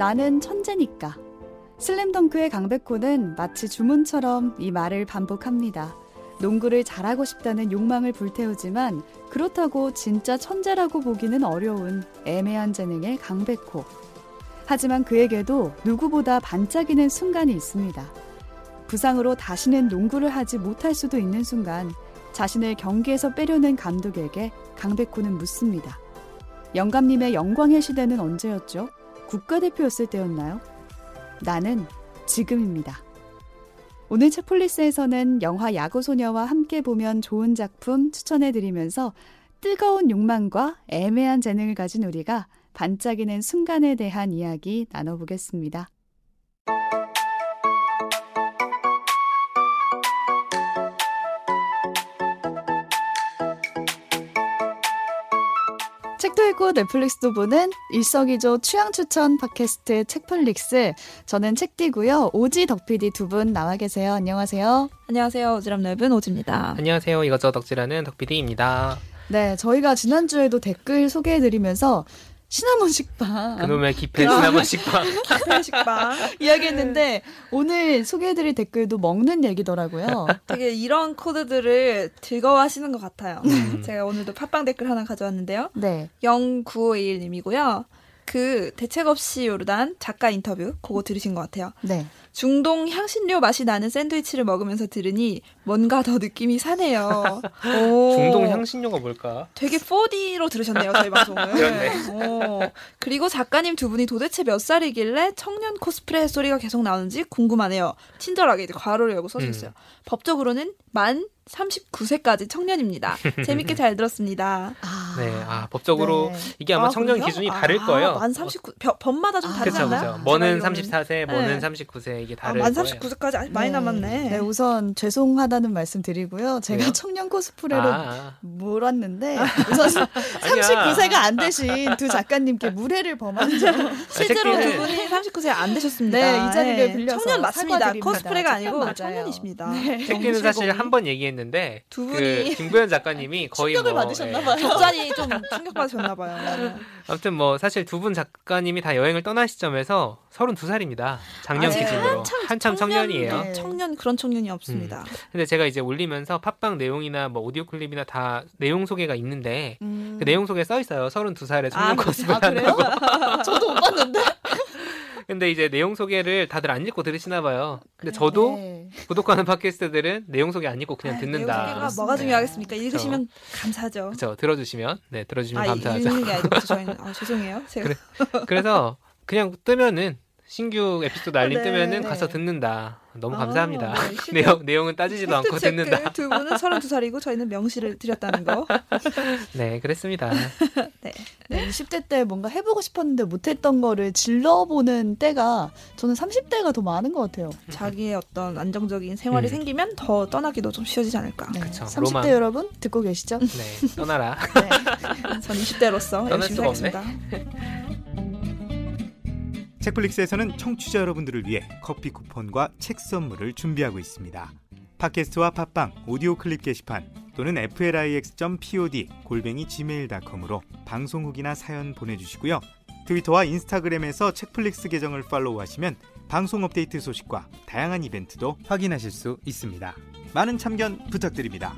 나는 천재니까. 슬램덩크의 강백호는 마치 주문처럼 이 말을 반복합니다. 농구를 잘하고 싶다는 욕망을 불태우지만 그렇다고 진짜 천재라고 보기는 어려운 애매한 재능의 강백호. 하지만 그에게도 누구보다 반짝이는 순간이 있습니다. 부상으로 다시는 농구를 하지 못할 수도 있는 순간 자신을 경기에서 빼려는 감독에게 강백호는 묻습니다. 영감님의 영광의 시대는 언제였죠? 국가대표였을 때였나요? 나는 지금입니다. 오늘 책폴리스에서는 영화 야구소녀와 함께 보면 좋은 작품 추천해드리면서 뜨거운 욕망과 애매한 재능을 가진 우리가 반짝이는 순간에 대한 이야기 나눠보겠습니다. 책도 읽고 넷플릭스도 보는 일석이조 취향 추천 팟캐스트 책플릭스. 저는 책디고요. 오지 덕피디 두분 나와 계세요. 안녕하세요. 안녕하세요. 오지랖 넓은 오지입니다. 안녕하세요. 이것저 덕질하는 덕피디입니다. 네, 저희가 지난주에도 댓글 소개해드리면서 시나몬 식빵. 그놈의 기패 시나몬 식빵. 기패 식빵. 이야기했는데 오늘 소개해드릴 댓글도 먹는 얘기더라고요. 되게 이런 코드들을 즐거워하시는 것 같아요. 음. 제가 오늘도 팟빵 댓글 하나 가져왔는데요. 네. 0951님이고요. 그 대책 없이 요르단 작가 인터뷰 그거 들으신 것 같아요. 네. 중동 향신료 맛이 나는 샌드위치를 먹으면서 들으니 뭔가 더 느낌이 사네요. 오. 중동 향신료가 뭘까? 되게 4D로 들으셨네요, 저희 방송을. 오. 그리고 작가님 두 분이 도대체 몇 살이길래 청년 코스프레 소리가 계속 나오는지 궁금하네요. 친절하게 이제 괄호를 열고 써주셨어요. 음. 법적으로는 만 39세까지 청년입니다. 재밌게 잘 들었습니다. 아, 네, 아, 법적으로 네. 이게 아마 아, 청년 그래요? 기준이 다를 아, 거예요. 만 39, 법마다 좀 아, 다르지 않나요? 그쵸. 뭐는 34세, 뭐는 네. 39세 이게 다를 아, 만 39세까지 아직 많이 네. 남았네. 네, 우선 죄송하다는 말씀 드리고요. 제가 왜요? 청년 코스프레로 아. 몰았는데 우선 39세가 안 되신 두 작가님께 무례를 범한 점. 실제로 두 분이 39세 안 되셨습니다. 네, 이 자리를 네. 빌려서 청년 맞습니다. 코스프레가 아니고 청년이십니다. 네. 책기는 사실 한 번 얘기했는데 두그 분이 그 김구현 작가님이 거의 충격을 뭐, 받으셨나 봐요. 예. 적잖이 좀 충격 받으셨나 봐요. 아무튼 뭐 사실 두 분 작가님이 다 여행을 떠난 시점에서 32살입니다. 작년 아, 기준으로 한참, 한참 청년, 이에요 네. 청년 그런 청년이 없습니다. 음. 근데 제가 이제 올리면서 팟빵 내용이나 뭐 오디오 클립이나 다 내용 소개가 있는데 음. 그 내용 소개에 써 있어요. 32살에 청년 아, 코스프레 아, 한다고. 저도 못 봤는데. 근데 이제 내용 소개를 다들 안 읽고 들으시나 봐요. 근데 저도 네. 구독하는 팟캐스트들은 내용 소개 안 읽고 그냥 아, 듣는다. 내용 소개가 뭐가 중요하겠습니까? 읽으시면 그쵸. 감사하죠. 그렇죠. 들어주시면 네 들어주시면 아, 감사하죠. 읽는 게 아니고 저희는 아, 죄송해요. 제가. 그래, 그래서 그냥 뜨면은 신규 에피소드 알림 네, 뜨면은 네. 가서 듣는다. 너무 아, 감사합니다. 네, 내용 내용은 따지지도 않고 듣는다. 두 분은 32살이고 저희는 명시를 드렸다는 거. 네, 그랬습니다. 네. 네. 20대 때 뭔가 해 보고 싶었는데 못 했던 거를 질러 보는 때가 저는 30대가 더 많은 것 같아요. 자기의 어떤 안정적인 생활이 음. 생기면 더 떠나기도 좀 쉬워지지 않을까. 네. 그쵸, 30대 로만. 여러분 듣고 계시죠? 네, 떠나라. 네. 전 20대로서 열심히 살겠습니다. 책플릭스에서는 청취자 여러분들을 위해 커피 쿠폰과 책 선물을 준비하고 있습니다. 팟캐스트와 팟빵, 오디오 클립 게시판 또는 flix.pod 골뱅이 gmail.com으로 방송 후기나 사연 보내주시고요. 트위터와 인스타그램에서 책플릭스 계정을 팔로우하시면 방송 업데이트 소식과 다양한 이벤트도 확인하실 수 있습니다. 많은 참견 부탁드립니다.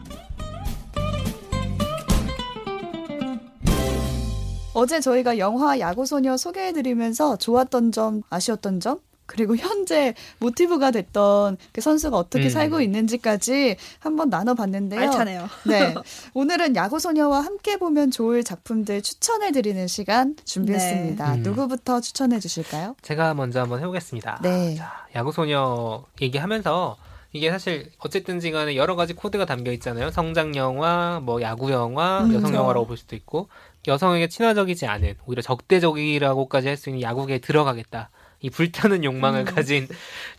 어제 저희가 영화 야구소녀 소개해드리면서 좋았던 점, 아쉬웠던 점, 그리고 현재 모티브가 됐던 그 선수가 어떻게 음. 살고 있는지까지 한번 나눠봤는데요. 알차네요. 네. 오늘은 야구소녀와 함께 보면 좋을 작품들 추천해드리는 시간 준비했습니다. 네. 음. 누구부터 추천해 주실까요? 제가 먼저 한번 해보겠습니다. 네. 자, 야구소녀 얘기하면서 이게 사실 어쨌든지 간에 여러 가지 코드가 담겨 있잖아요. 성장 영화, 뭐 야구 영화, 음, 여성 영화라고 볼 수도 있고 여성에게 친화적이지 않은 오히려 적대적이라고까지 할 수 있는 야구계에 들어가겠다. 이 불타는 욕망을 음. 가진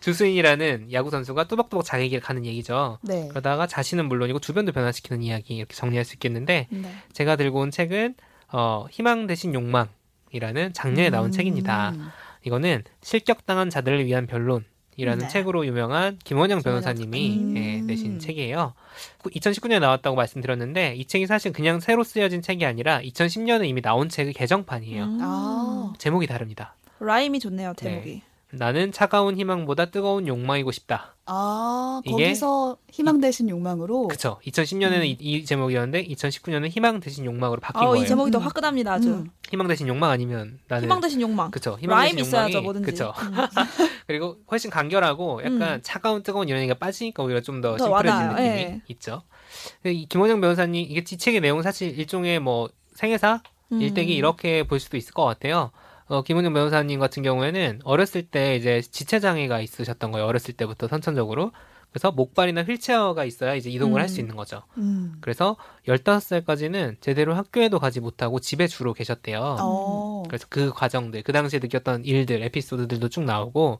주수인이라는 야구 선수가 뚜벅뚜벅 자기 길 가는 얘기죠. 네. 그러다가 자신은 물론이고 주변도 변화시키는 이야기 이렇게 정리할 수 있겠는데 네. 제가 들고 온 책은 어, 희망 대신 욕망이라는 작년에 나온 음. 책입니다. 이거는 실격당한 자들을 위한 변론 이라는 네. 책으로 유명한 김원영 변호사님이 음. 예, 내신 책이에요. 2019년에 나왔다고 말씀드렸는데 이 책이 사실 그냥 새로 쓰여진 책이 아니라 2010년에 이미 나온 책의 개정판이에요. 음. 아. 제목이 다릅니다. 라임이 좋네요, 제목이. 네. 나는 차가운 희망보다 뜨거운 욕망이고 싶다. 아, 거기서 희망 대신 욕망으로? 그쵸. 2010년에는 음. 이, 이, 제목이었는데, 2019년은 희망 대신 욕망으로 바뀐 어, 거예요. 이 제목이 더 음. 화끈합니다, 아주. 음. 희망 대신 욕망 아니면 나는. 희망 대신 욕망. 그쵸. 희망 라임 대신 있어야죠, 뭐든지. 그쵸. 음. 그리고 훨씬 간결하고, 약간 음. 차가운, 뜨거운 이런 얘기가 빠지니까 오히려 좀 더 심플해지는 느낌이 네. 있죠. 이 김원영 변호사님, 이게 이 책의 내용은 사실 일종의 뭐 생애사? 일대기 이렇게 볼 수도 있을 것 같아요. 어, 김은영 변호사님 같은 경우에는 어렸을 때 이제 지체 장애가 있으셨던 거예요. 어렸을 때부터 선천적으로. 그래서 목발이나 휠체어가 있어야 이제 이동을 음. 할수 있는 거죠. 음. 그래서 15살까지는 제대로 학교에도 가지 못하고 집에 주로 계셨대요. 오. 어. 그래서 그 과정들, 그 당시에 느꼈던 일들, 에피소드들도 쭉 나오고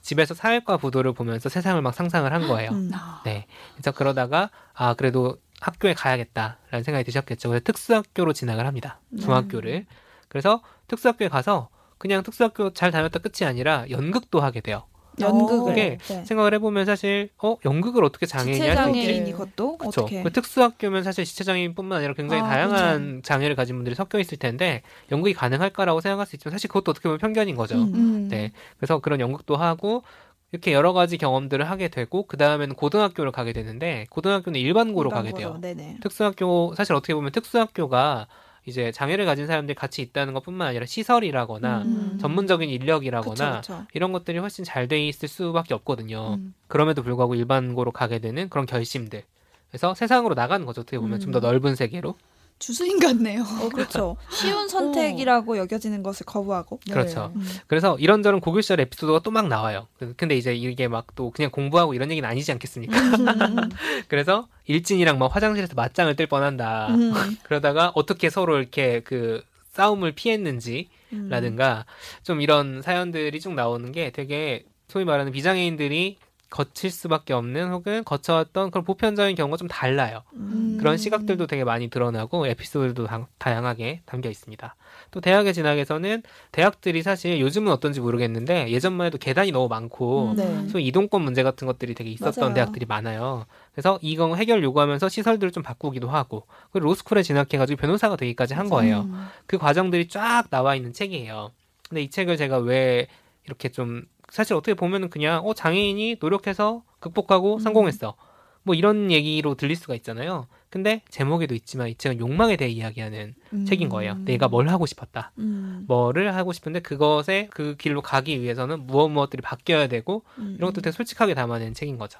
집에서 사회과 부도를 보면서 세상을 막 상상을 한 거예요. 음. 네. 그래서 그러다가 아, 그래도 학교에 가야겠다라는 생각이 드셨겠죠. 그래서 특수학교로 진학을 합니다. 중학교를. 그래서 특수학교에 가서 그냥 특수학교 잘 다녔다 끝이 아니라 연극도 하게 돼요. 연극을 네. 생각을 해보면 사실 어 연극을 어떻게 장애인이 할 장애인 이것도 그렇죠. 그 특수학교면 사실 지체 장애인뿐만 아니라 굉장히 아, 다양한 그쵸. 장애를 가진 분들이 섞여 있을 텐데 연극이 가능할까라고 생각할 수 있지만 사실 그것도 어떻게 보면 편견인 거죠. 음. 음. 네, 그래서 그런 연극도 하고 이렇게 여러 가지 경험들을 하게 되고 그 다음에는 고등학교를 가게 되는데 고등학교는 일반고로, 일반고로 가게 돼요. 네네. 특수학교 사실 어떻게 보면 특수학교가 이제 장애를 가진 사람들이 같이 있다는 것뿐만 아니라 시설이라거나 음. 전문적인 인력이라거나 그쵸, 그쵸. 이런 것들이 훨씬 잘 돼 있을 수밖에 없거든요. 음. 그럼에도 불구하고 일반고로 가게 되는 그런 결심들. 그래서 세상으로 나가는 거죠. 어떻게 보면 음. 좀더 넓은 세계로. 주수인 같네요. 어, 그렇죠. 쉬운 선택이라고 어. 여겨지는 것을 거부하고. 네. 그렇죠. 음. 그래서 이런저런 고교 시절 에피소드가 또 막 나와요. 근데 이제 이게 막 또 그냥 공부하고 이런 얘기는 아니지 않겠습니까? 음. 그래서 일진이랑 막 화장실에서 맞짱을 뜰 뻔한다. 음. 그러다가 어떻게 서로 이렇게 그 싸움을 피했는지라든가 좀 이런 사연들이 쭉 나오는 게 되게 소위 말하는 비장애인들이 거칠 수밖에 없는 혹은 거쳐왔던 그런 보편적인 경우가 좀 달라요. 음. 그런 시각들도 되게 많이 드러나고 에피소드도 다, 다양하게 담겨 있습니다. 또 대학의 진학에서는 대학들이 사실 요즘은 어떤지 모르겠는데 예전만 해도 계단이 너무 많고 음. 네. 소위 이동권 문제 같은 것들이 되게 있었던 맞아요. 대학들이 많아요. 그래서 이거 해결 요구하면서 시설들을 좀 바꾸기도 하고 그리고 로스쿨에 진학해가지고 변호사가 되기까지 한 거예요. 음. 그 과정들이 쫙 나와 있는 책이에요. 근데 이 책을 제가 왜 이렇게 좀 사실 어떻게 보면은 그냥 어 장애인이 노력해서 극복하고 음. 성공했어. 뭐 이런 얘기로 들릴 수가 있잖아요. 근데 제목에도 있지만 이 책은 욕망에 대해 이야기하는 음. 책인 거예요. 내가 뭘 하고 싶었다. 음. 뭐를 하고 싶은데 그것에 그 길로 가기 위해서는 무엇 무엇들이 바뀌어야 되고 음. 이런 것도 되게 솔직하게 담아낸 책인 거죠.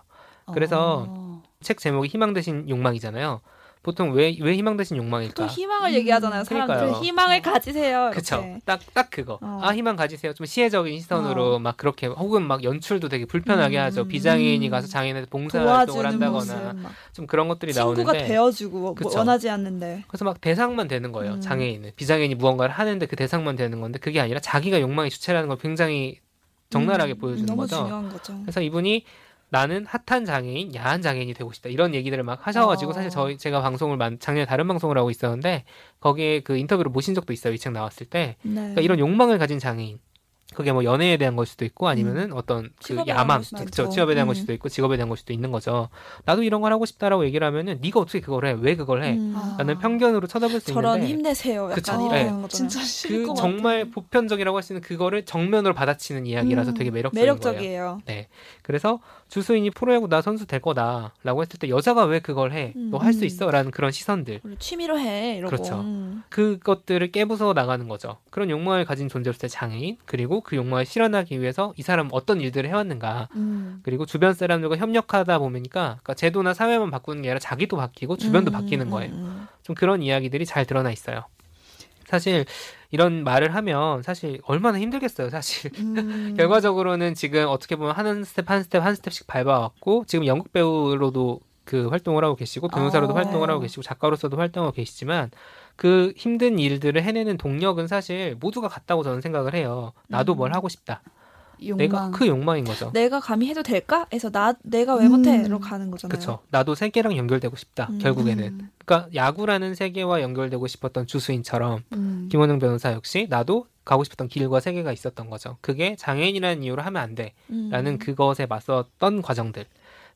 그래서 어. 책 제목이 희망 대신 욕망이잖아요. 보통 왜, 왜 희망 대신 욕망일까? 또 희망을 음, 얘기하잖아요. 사람들 그러니까요. 희망을 어. 가지세요. 그쵸. 딱, 딱 그거. 어. 아, 희망 가지세요. 좀 시혜적인 시선으로 어. 막 그렇게, 혹은 막 연출도 되게 불편하게 음, 하죠. 비장애인이 가서 장애인한테 봉사활동을 한다거나. 좀 그런 것들이 나오는데. 친구가 되어주고, 뭐 원하지 않는데. 그래서 막 대상만 되는 거예요. 음. 장애인은. 비장애인이 무언가를 하는데 그 대상만 되는 건데 그게 아니라 자기가 욕망의 주체라는 걸 굉장히 적나라하게 음, 보여주는 거죠. 거죠. 그래서 이분이 나는 핫한 장애인, 야한 장애인이 되고 싶다. 이런 얘기들을 막 하셔가지고 어. 사실 저희 제가 방송을 만, 작년에 다른 방송을 하고 있었는데 거기에 그 인터뷰를 모신 적도 있어요. 이 책 나왔을 때. 네. 그러니까 이런 욕망을 가진 장애인. 그게 뭐 연애에 대한 걸 수도 있고 아니면은 음. 어떤 그 야망, 그렇죠. 취업에 대한 음. 걸 수도 있고 직업에 대한 걸 수도 있는 거죠. 나도 이런 걸 하고 싶다라고 얘기를 하면은 네가 어떻게 그걸 해? 왜 그걸 해? 음. 라는 편견으로 쳐다볼 수 저런 있는데 힘내세요. 약간 그쵸? 이런 네. 진짜 그 정말 보편적이라고 할 수 있는 그거를 정면으로 받아치는 이야기라서 음. 되게 매력적인 매력적이에요. 거예요. 네. 그래서 주수인이 프로야구 나 선수 될 거다라고 했을 때 여자가 왜 그걸 해? 너 할 수 있어 라는 그런 시선들. 취미로 해. 이러고. 그렇죠. 그것들을 깨부숴 나가는 거죠. 그런 욕망을 가진 존재로서의 장애인 그리고 그 욕망을 실현하 실현하기 위해서 이 사람 어떤 일들을 해왔는가 음. 그리고 주변 사람들과 협력하다 보니까 그러니까 제도나 사회만 바꾸는 게 아니라 자기도 바뀌고 주변도 음. 바뀌는 거예요. 음. 좀 그런 이야기들이 잘 드러나 있어요. 사실 이런 말을 하면 사실 얼마나 힘들겠어요, 사실. 음. 결과적으로는 지금 어떻게 보면 한 스텝 한 스텝 한 스텝씩 밟아왔고 지금 연극 배우로도 그 활동을 하고 계시고 변호사로도 아, 활동을 하고 계시고 작가로서도 활동하고 계시지만 그 힘든 일들을 해내는 동력은 사실 모두가 같다고 저는 생각을 해요. 나도 음. 뭘 하고 싶다. 욕망. 내가 그 욕망인 거죠. 내가 감히 해도 될까? 해서 나 내가 왜 못해?로 음. 가는 거잖아요. 그렇죠. 나도 세계랑 연결되고 싶다. 음. 결국에는. 그러니까 야구라는 세계와 연결되고 싶었던 주수인처럼 음. 김원영 변호사 역시 나도 가고 싶었던 길과 세계가 있었던 거죠. 그게 장애인이라는 이유로 하면 안 돼라는 음. 그것에 맞섰던 과정들.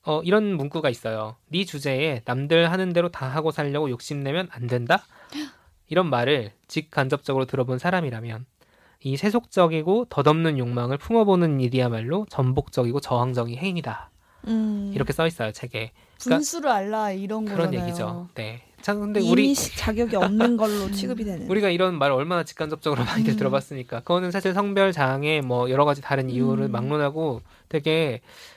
어, 이런 문구가 있어요. 네 주제에 남들 하는 대로 다 하고 살려고 욕심내면 안 된다? 이런 말을 직간접적으로 들어본 사람이라면 이 세속적이고 덧없는 욕망을 품어보는 일이야말로 전복적이고 저항적인 행위다. 음. 이렇게 써 있어요 책에. 그러니까 분수를 알라 이런 그런 거잖아요. 얘기죠. 네. 참 근데 우리 자격이 없는 걸로 취급이 되는. 우리가 이런 말 얼마나 직간접적으로 많이들 음. 들어봤으니까. 그거는 사실 성별 장애 뭐 여러 가지 다른 이유를 음. 막론하고 되게 아,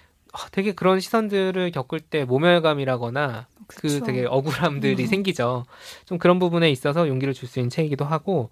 되게 그런 시선들을 겪을 때 모멸감이라거나 그 그쵸. 그 되게 억울함들이 음. 생기죠. 좀 그런 부분에 있어서 용기를 줄 수 있는 책이기도 하고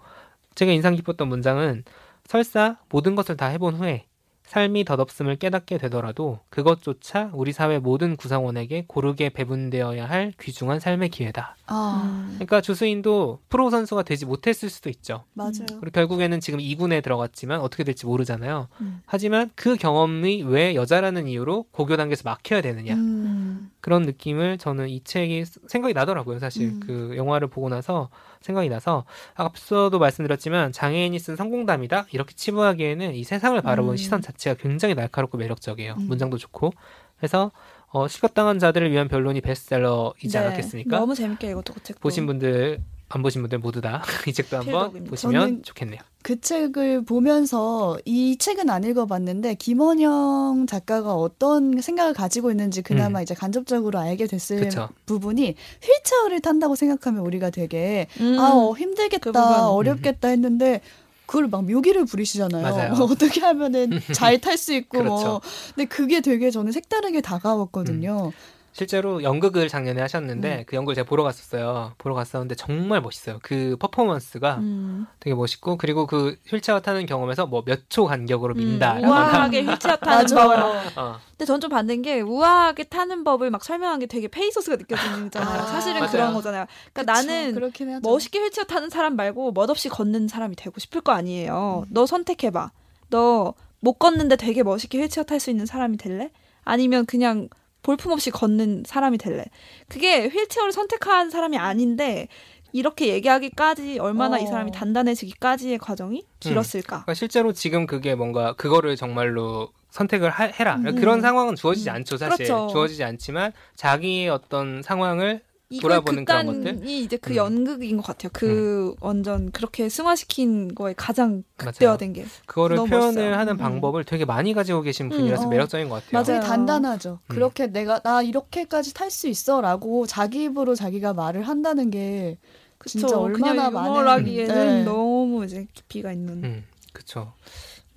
제가 인상 깊었던 문장은 설사 모든 것을 다 해본 후에 삶이 덧없음을 깨닫게 되더라도 그것조차 우리 사회 모든 구성원에게 고르게 배분되어야 할 귀중한 삶의 기회다. 아. 그러니까 주수인도 프로 선수가 되지 못했을 수도 있죠. 맞아요. 그리고 결국에는 지금 2군에 들어갔지만 어떻게 될지 모르잖아요. 음. 하지만 그 경험이 왜 여자라는 이유로 고교 단계에서 막혀야 되느냐. 음. 그런 느낌을 저는 이 책이 생각이 나더라고요. 사실 음. 그 영화를 보고 나서 생각이 나서 앞서도 말씀드렸지만 장애인이 쓴 성공담이다 이렇게 치부하기에는 이 세상을 바라보는 음. 시선 자체가 굉장히 날카롭고 매력적이에요. 음. 문장도 좋고 그래서 어, 실격당한 자들을 위한 변론이 베스트셀러이지 네. 않았겠습니까? 너무 재밌게 읽었죠 그 책. 보신 분들 안 보신 분들 모두 다 이 책도 한번 보시면 좋겠네요. 그 책을 보면서 이 책은 안 읽어봤는데 김원영 작가가 어떤 생각을 가지고 있는지 그나마 음. 이제 간접적으로 알게 됐을 그쵸. 부분이 휠체어를 탄다고 생각하면 우리가 되게 음. 아 어, 힘들겠다 그 어렵겠다 했는데 그걸 막 묘기를 부리시잖아요. 어떻게 하면은 잘 탈 수 있고 뭐. 그렇죠. 뭐. 근데 그게 되게 저는 색다르게 다가왔거든요. 음. 실제로 연극을 작년에 하셨는데 음. 그 연극을 제가 보러 갔었어요. 보러 갔었는데 정말 멋있어요. 그 퍼포먼스가 음. 되게 멋있고 그리고 그 휠체어 타는 경험에서 뭐 몇 초 간격으로 음. 민다. 음. 우아하게 휠체어 타는 법. 어. 근데 전좀 받는 게 우아하게 타는 법을 막 설명한 게 되게 페이소스가 느껴지잖아요. 아, 사실은 맞아요. 그런 거잖아요. 그러니까 그쵸, 나는 멋있게 휠체어 타는 사람 말고 멋없이 걷는 사람이 되고 싶을 거 아니에요. 음. 너 선택해봐. 너 못 걷는데 되게 멋있게 휠체어 탈 수 있는 사람이 될래? 아니면 그냥 볼품없이 걷는 사람이 될래. 그게 휠체어를 선택한 사람이 아닌데 이렇게 얘기하기까지 얼마나 어. 이 사람이 단단해지기까지의 과정이 음. 길었을까? 음. 그러니까 실제로 지금 그게 뭔가 그거를 정말로 선택을 하, 해라 음. 그런 상황은 주어지지 음. 않죠 사실 그렇죠. 주어지지 않지만 자기의 어떤 상황을 돌아보는 그런 것들. 이 이제 그 음. 연극인 것 같아요. 그 음. 완전 그렇게 승화시킨 거에 가장 극대화된 게. 그거를 표현을 멋있어요. 하는 음. 방법을 되게 많이 가지고 계신 분이라서 음, 어. 매력적인 것 같아요. 맞아요. 단단하죠. 음. 그렇게 내가 나 이렇게까지 탈 수 있어라고 자기 입으로 자기가 말을 한다는 게 그쵸. 진짜 얼마나 많은 네. 너무 이제 깊이가 있는. 음, 그렇죠.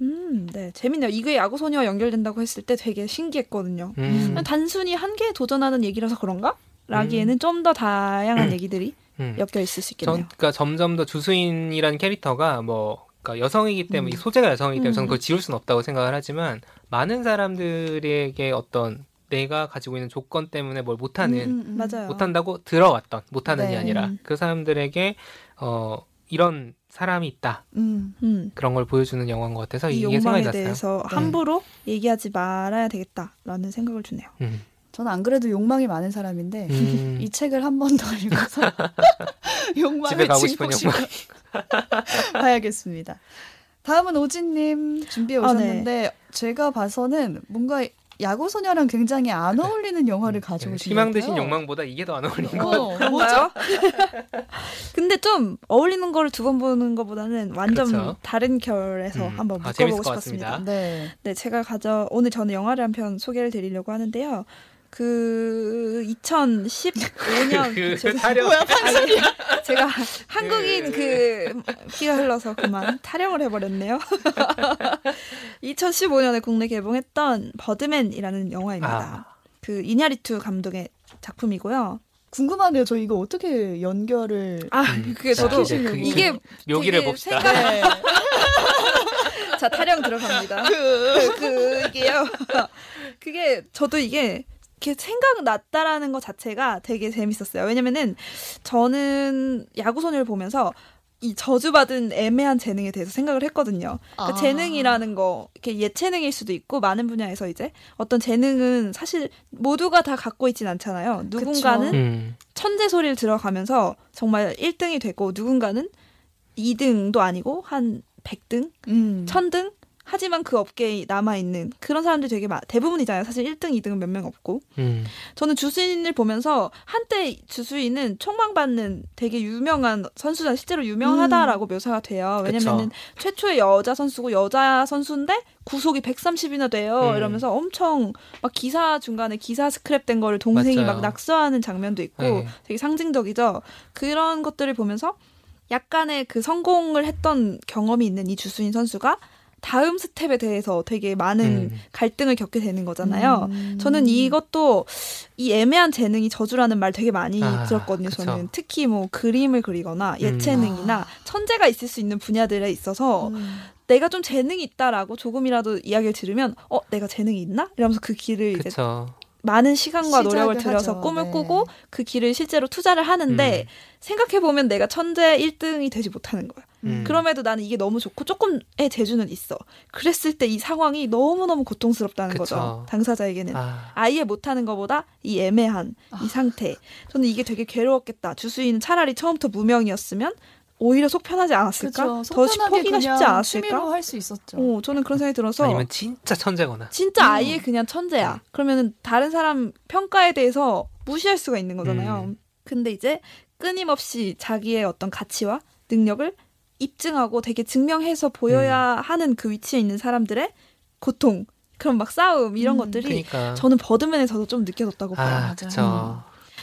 음, 네. 재밌네요. 이게 야구 소녀와 연결된다고 했을 때 되게 신기했거든요. 음. 단순히 한 개에 도전하는 얘기라서 그런가? 라기에는 음. 좀더 다양한 음. 얘기들이 음. 엮여 있을 수 있겠네요. 전, 그러니까 점점 더 주수인이라는 캐릭터가 뭐 그러니까 여성이기 때문에 음. 소재가 여성이기 때문에 저는 그걸 지울 수는 없다고 생각을 하지만 많은 사람들에게 어떤 내가 가지고 있는 조건 때문에 뭘 못하는 음, 음, 못한다고 들어왔던 못하는이 네. 아니라 그 사람들에게 어 이런 사람이 있다 음, 음. 그런 걸 보여주는 영화인 것 같아서 이 이게 생각이 났어요. 대해서 함부로 얘기하지 말아야 되겠다라는 생각을 주네요. 음. 저는 안 그래도 욕망이 많은 사람인데 음. 이 책을 한 번 더 읽어서 욕망을 증폭시켜 봐야겠습니다. 다음은 오진님 준비해 오셨는데 아, 네. 제가 봐서는 뭔가 야구 소녀랑 굉장히 안 어울리는 영화를 가지고 오신 희망 대신 욕망보다 이게 더 안 어울리는 어, 거 그런가요? 근데 좀 어울리는 거를 두 번 보는 것보다는 완전 그렇죠. 다른 결에서 음. 한번 아, 묶어보고 아, 싶었습니다. 네. 네, 제가 가져 오늘 저는 영화를 한 편 소개를 드리려고 하는데요. 그 2015년 그, 그 타령 뭐야 판소리야 제가 한국인 그 피가 흘러서 그만 타령을 해버렸네요. 2015년에 국내 개봉했던 버드맨이라는 영화입니다. 아. 그 이냐리투 감독의 작품이고요. 궁금하네요. 저 이거 어떻게 연결을 아 그게 저도 자, 그, 이게 묘기를 봅시다. 생각... 네. 자 타령 들어갑니다. 그, 그 이게요. 그게 저도 이게 이렇게 생각났다라는 것 자체가 되게 재밌었어요. 왜냐면은 저는 야구소녀를 보면서 이 저주받은 애매한 재능에 대해서 생각을 했거든요. 그러니까 아. 재능이라는 거, 이렇게 예체능일 수도 있고, 많은 분야에서 이제 어떤 재능은 사실 모두가 다 갖고 있진 않잖아요. 누군가는 음. 천재 소리를 들어가면서 정말 1등이 되고, 누군가는 2등도 아니고, 한 100등? 음. 1000등? 하지만 그 업계에 남아 있는 그런 사람들이 되게 많, 대부분이잖아요. 사실 1등, 2등은 몇 명 없고. 음. 저는 주수인을 보면서 한때 주수인은 총망받는 되게 유명한 선수잖아요. 실제로 유명하다라고 음. 묘사가 돼요. 왜냐면은 최초의 여자 선수고 여자 선수인데 구속이 130이나 돼요. 음. 이러면서 엄청 막 기사 중간에 기사 스크랩 된 거를 동생이 맞아요. 막 낙서하는 장면도 있고 네. 되게 상징적이죠. 그런 것들을 보면서 약간의 그 성공을 했던 경험이 있는 이 주수인 선수가 다음 스텝에 대해서 되게 많은 음. 갈등을 겪게 되는 거잖아요. 음. 저는 이것도 이 애매한 재능이 저주라는 말 되게 많이 아, 들었거든요. 그쵸. 저는 특히 뭐 그림을 그리거나 음. 예체능이나 음. 천재가 있을 수 있는 분야들에 있어서 음. 내가 좀 재능이 있다라고 조금이라도 이야기를 들으면 어 내가 재능이 있나 이러면서 그 길을 이제 많은 시간과 노력을 들여서 하죠. 꿈을 네. 꾸고 그 길을 실제로 투자를 하는데 음. 생각해 보면 내가 천재 1등이 되지 못하는 거야. 음. 그럼에도 나는 이게 너무 좋고 조금의 재주는 있어. 그랬을 때 이 상황이 너무너무 고통스럽다는 그쵸. 거죠. 당사자에게는. 아. 이에 못하는 것보다 이 애매한 아. 이 상태. 저는 이게 되게 괴로웠겠다. 주수인은 차라리 처음부터 무명이었으면 오히려 속 편하지 않았을까? 더 포기가 쉽지 않았을까? 취미로 할 수 있었죠. 어, 저는 그런 생각이 들어서 아니면 진짜 천재거나 진짜 음. 아예 그냥 천재야. 음. 그러면은 다른 사람 평가에 대해서 무시할 수가 있는 거잖아요. 음. 근데 이제 끊임없이 자기의 어떤 가치와 능력을 입증하고 되게 증명해서 보여야 음. 하는 그 위치에 있는 사람들의 고통, 그런 막 싸움 이런 음, 것들이 그러니까. 저는 버드맨에서도 좀 느껴졌다고 봐요. 아, 그렇죠.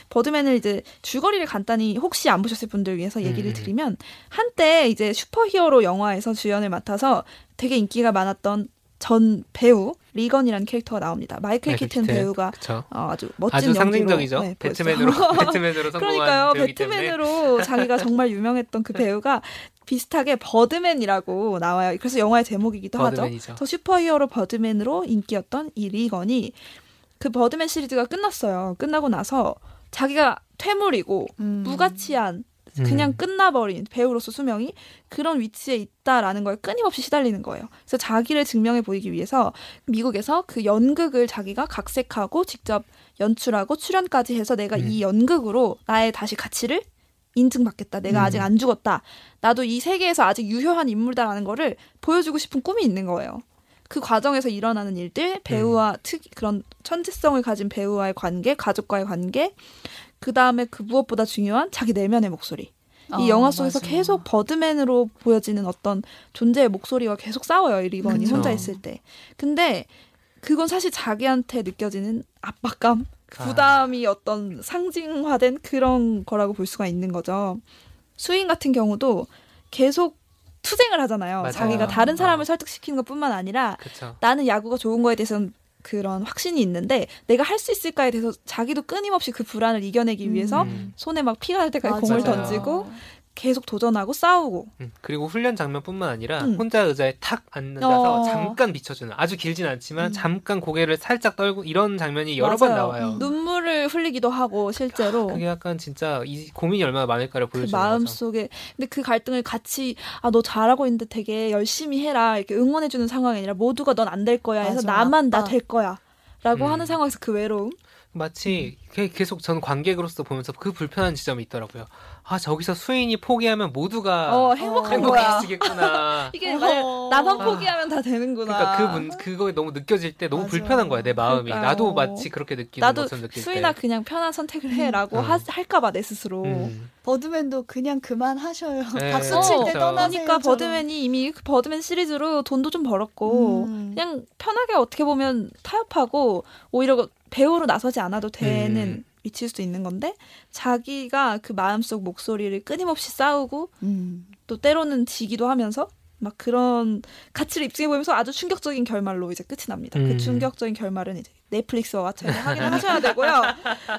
버드맨을 이제 줄거리를 간단히 혹시 안 보셨을 분들 위해서 얘기를 음. 드리면 한때 이제 슈퍼히어로 영화에서 주연을 맡아서 되게 인기가 많았던 전 배우 리건이라는 캐릭터가 나옵니다. 마이클, 마이클 키튼, 키튼 배우가 어, 아주 멋진 아주 상징적이죠. 네, 배트맨으로 배트맨으로 성공한 그러니까요. 배트맨으로 자기가 정말 유명했던 그 배우가 비슷하게 버드맨이라고 나와요. 그래서 영화의 제목이기도 버드맨이죠. 하죠. 더 슈퍼히어로 버드맨으로 인기였던 이 리건이 그 버드맨 시리즈가 끝났어요. 끝나고 나서 자기가 퇴물이고 음. 무가치한 그냥 음. 끝나버린 배우로서 수명이 그런 위치에 있다라는 걸 끊임없이 시달리는 거예요. 그래서 자기를 증명해 보이기 위해서 미국에서 그 연극을 자기가 각색하고 직접 연출하고 출연까지 해서 내가 음. 이 연극으로 나의 다시 가치를 인증받겠다. 내가 음. 아직 안 죽었다. 나도 이 세계에서 아직 유효한 인물다라는 거를 보여주고 싶은 꿈이 있는 거예요. 그 과정에서 일어나는 일들, 배우와 음. 특 그런 천재성을 가진 배우와의 관계, 가족과의 관계, 그 다음에 그 무엇보다 중요한 자기 내면의 목소리. 이 어, 영화 속에서 맞아. 계속 버드맨으로 보여지는 어떤 존재의 목소리와 계속 싸워요, 이 리건이 그쵸. 혼자 있을 때. 근데 그건 사실 자기한테 느껴지는 압박감, 그 부담이 아. 어떤 상징화된 그런 거라고 볼 수가 있는 거죠. 수인 같은 경우도 계속 투쟁을 하잖아요. 맞아요. 자기가 다른 사람을 어. 설득시키는 것뿐만 아니라 그쵸. 나는 야구가 좋은 거에 대해서는 그런 확신이 있는데 내가 할 수 있을까에 대해서 자기도 끊임없이 그 불안을 이겨내기 위해서 음. 손에 막 피가 날 때까지 맞아요. 공을 던지고 계속 도전하고 싸우고. 음, 그리고 훈련 장면뿐만 아니라 음. 혼자 의자에 탁 앉아서 어. 잠깐 비춰주는 아주 길진 않지만 음. 잠깐 고개를 살짝 떨고 이런 장면이 여러 맞아요. 번 나와요. 음. 눈물을 흘리기도 하고 실제로. 아, 그게 약간 진짜 이 고민이 얼마나 많을까를 그 보여주는 그 마음 속에 근데 그 갈등을 같이 아 너 잘하고 있는데 되게 열심히 해라 이렇게 응원해주는 상황이 아니라 모두가 넌 안 될 거야 해서 맞아. 나만 나 될 거야. 라고 음. 하는 상황에서 그 외로움 마치 계속 저는 관객으로서 보면서 그 불편한 지점이 있더라고요. 아 저기서 수인이 포기하면 모두가 어, 행복한 행복해지겠구나. 이게 어. 나만 포기하면 아. 다 되는구나. 그러니까 그분 그거에 너무 느껴질 때 너무 맞아. 불편한 거야 내 마음이. 그러니까요. 나도 마치 그렇게 느끼는 나도 것처럼 느낄 수인아 때. 그냥 편한 선택을 해라고 음. 하, 할까봐 내 스스로. 음. 버드맨도 그냥 그만 하셔요. 네. 박수 칠때 어, 떠나세요. 그러니까 버드맨이 이미 그 버드맨 시리즈로 돈도 좀 벌었고 음. 그냥 편하게 어떻게 보면 타협하고 오히려 배우로 나서지 않아도 되는 음. 위치일 수도 있는 건데 자기가 그 마음속 목소리를 끊임없이 싸우고 음. 또 때로는 지기도 하면서 막 그런 가치를 입증해 보면서 아주 충격적인 결말로 이제 끝이 납니다. 그 음. 그 충격적인 결말은 이제 넷플릭스와 같이 확인을 하셔야 되고요.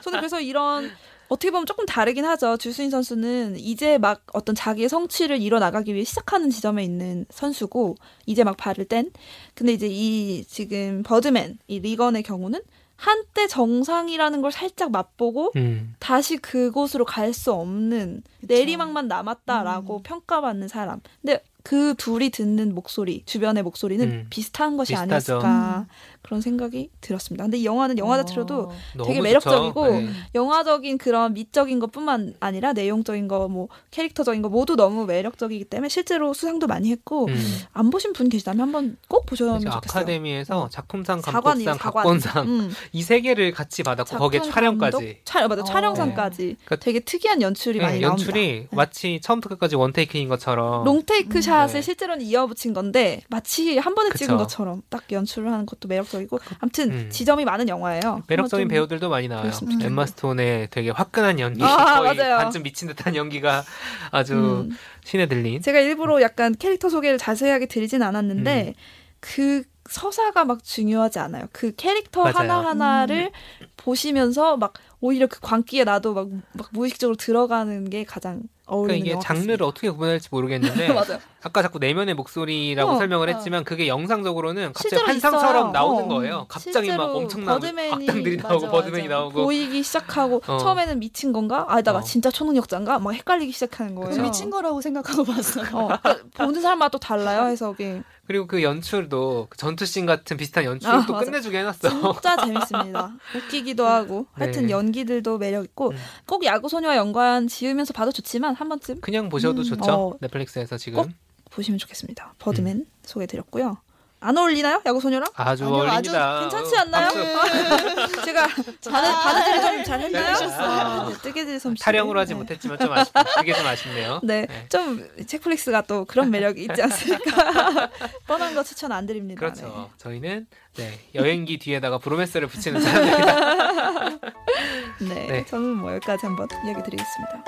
저는 그래서 이런 어떻게 보면 조금 다르긴 하죠. 주수인 선수는 이제 막 어떤 자기의 성취를 이뤄 나가기 위해 시작하는 지점에 있는 선수고 이제 막 발을 뗀. 근데 이제 이 지금 버드맨 이 리건의 경우는 한때 정상이라는 걸 살짝 맛보고 음. 다시 그곳으로 갈 수 없는 그쵸. 내리막만 남았다라고 음. 평가받는 사람. 근데 그 둘이 듣는 목소리, 주변의 목소리는 음. 비슷한 것이 비슷하죠. 아니었을까 그런 생각이 들었습니다. 근데 이 영화는 영화 자체로도 어. 되게 매력적이고 네. 영화적인 그런 미적인 것뿐만 아니라 내용적인 거 뭐 캐릭터적인 거 모두 너무 매력적이기 때문에 실제로 수상도 많이 했고 음. 안 보신 분 계시다면 한번 꼭 보셨으면 좋겠어요. 아카데미에서 어. 작품상, 감독상, 각본상 음. 이세 개를 같이 받았고 거기에 촬영까지. 촬영 맞아 어. 촬영상까지. 네. 그러니까 되게 특이한 연출이 네, 많이 나옵니다. 연출이 네. 마치 처음부터 끝까지 원테이크인 것처럼 롱테이크 샷을 네. 실제로는 이어붙인 건데 마치 한 번에 그쵸. 찍은 것처럼 딱 연출을 하는 것도 매력적 이고 아무튼 음. 지점이 많은 영화예요. 매력적인 배우들도 많이 나와요. 그렇습니다. 엠마 스톤의 되게 화끈한 연기, 아, 거의 맞아요. 반쯤 미친 듯한 연기가 아주 음. 신에 들린. 제가 일부러 약간 캐릭터 소개를 자세하게 드리진 않았는데 음. 그 서사가 막 중요하지 않아요. 그 캐릭터 하나 하나를 음. 보시면서 막 오히려 그 광기에 나도 막, 막 무의식적으로 들어가는 게 가장 어울리는 그러니까 이게 장르를 어떻게 구분할지 모르겠는데 아까 자꾸 내면의 목소리라고 어, 설명을 어. 했지만 그게 영상적으로는 갑자기 환상처럼 나오는 어. 거예요. 갑자기 막 엄청난 악당들이 나오고 맞아, 버드맨이 맞아. 나오고 보이기 시작하고 어. 처음에는 미친 건가? 아나가 어. 진짜 초능력자인가? 막 헷갈리기 시작하는 거예요. 미친 거라고 생각하고 봤어요. 어, 그러니까 보는 사람마다 또 달라요 해석이. 그리고 그 연출도 그 전투씬 같은 비슷한 연출을 아, 또 끝내주게 해놨어. 진짜 재밌습니다. 웃기기도 하고 하여튼 네. 연기들도 매력 있고 음. 꼭 야구 소녀와 연관 지으면서 봐도 좋지만 한 번쯤 그냥 보셔도 음. 좋죠. 어, 넷플릭스에서 지금 꼭 보시면 좋겠습니다. 버드맨 음. 소개드렸고요. 안 어울리나요? 야구 소녀랑? 아주 아니요, 어울립니다. 아주 괜찮지 않나요? 아, 제가 바늘 바느질을 좀 잘 했나요? 아, 네, 뜨개질 솜씨. 타령으로 하지 네. 못했지만 좀 아쉽, 그게 좀 아쉽네요. 네, 네. 좀 책플릭스가 또 그런 매력이 있지 않습니까? 뻔한 거 추천 안 드립니다. 그렇죠. 네. 저희는 네, 여행기 뒤에다가 브로메스를 붙이는 사람들이다. 네, 네, 저는 뭐 여기까지 한번 이야기 드리겠습니다.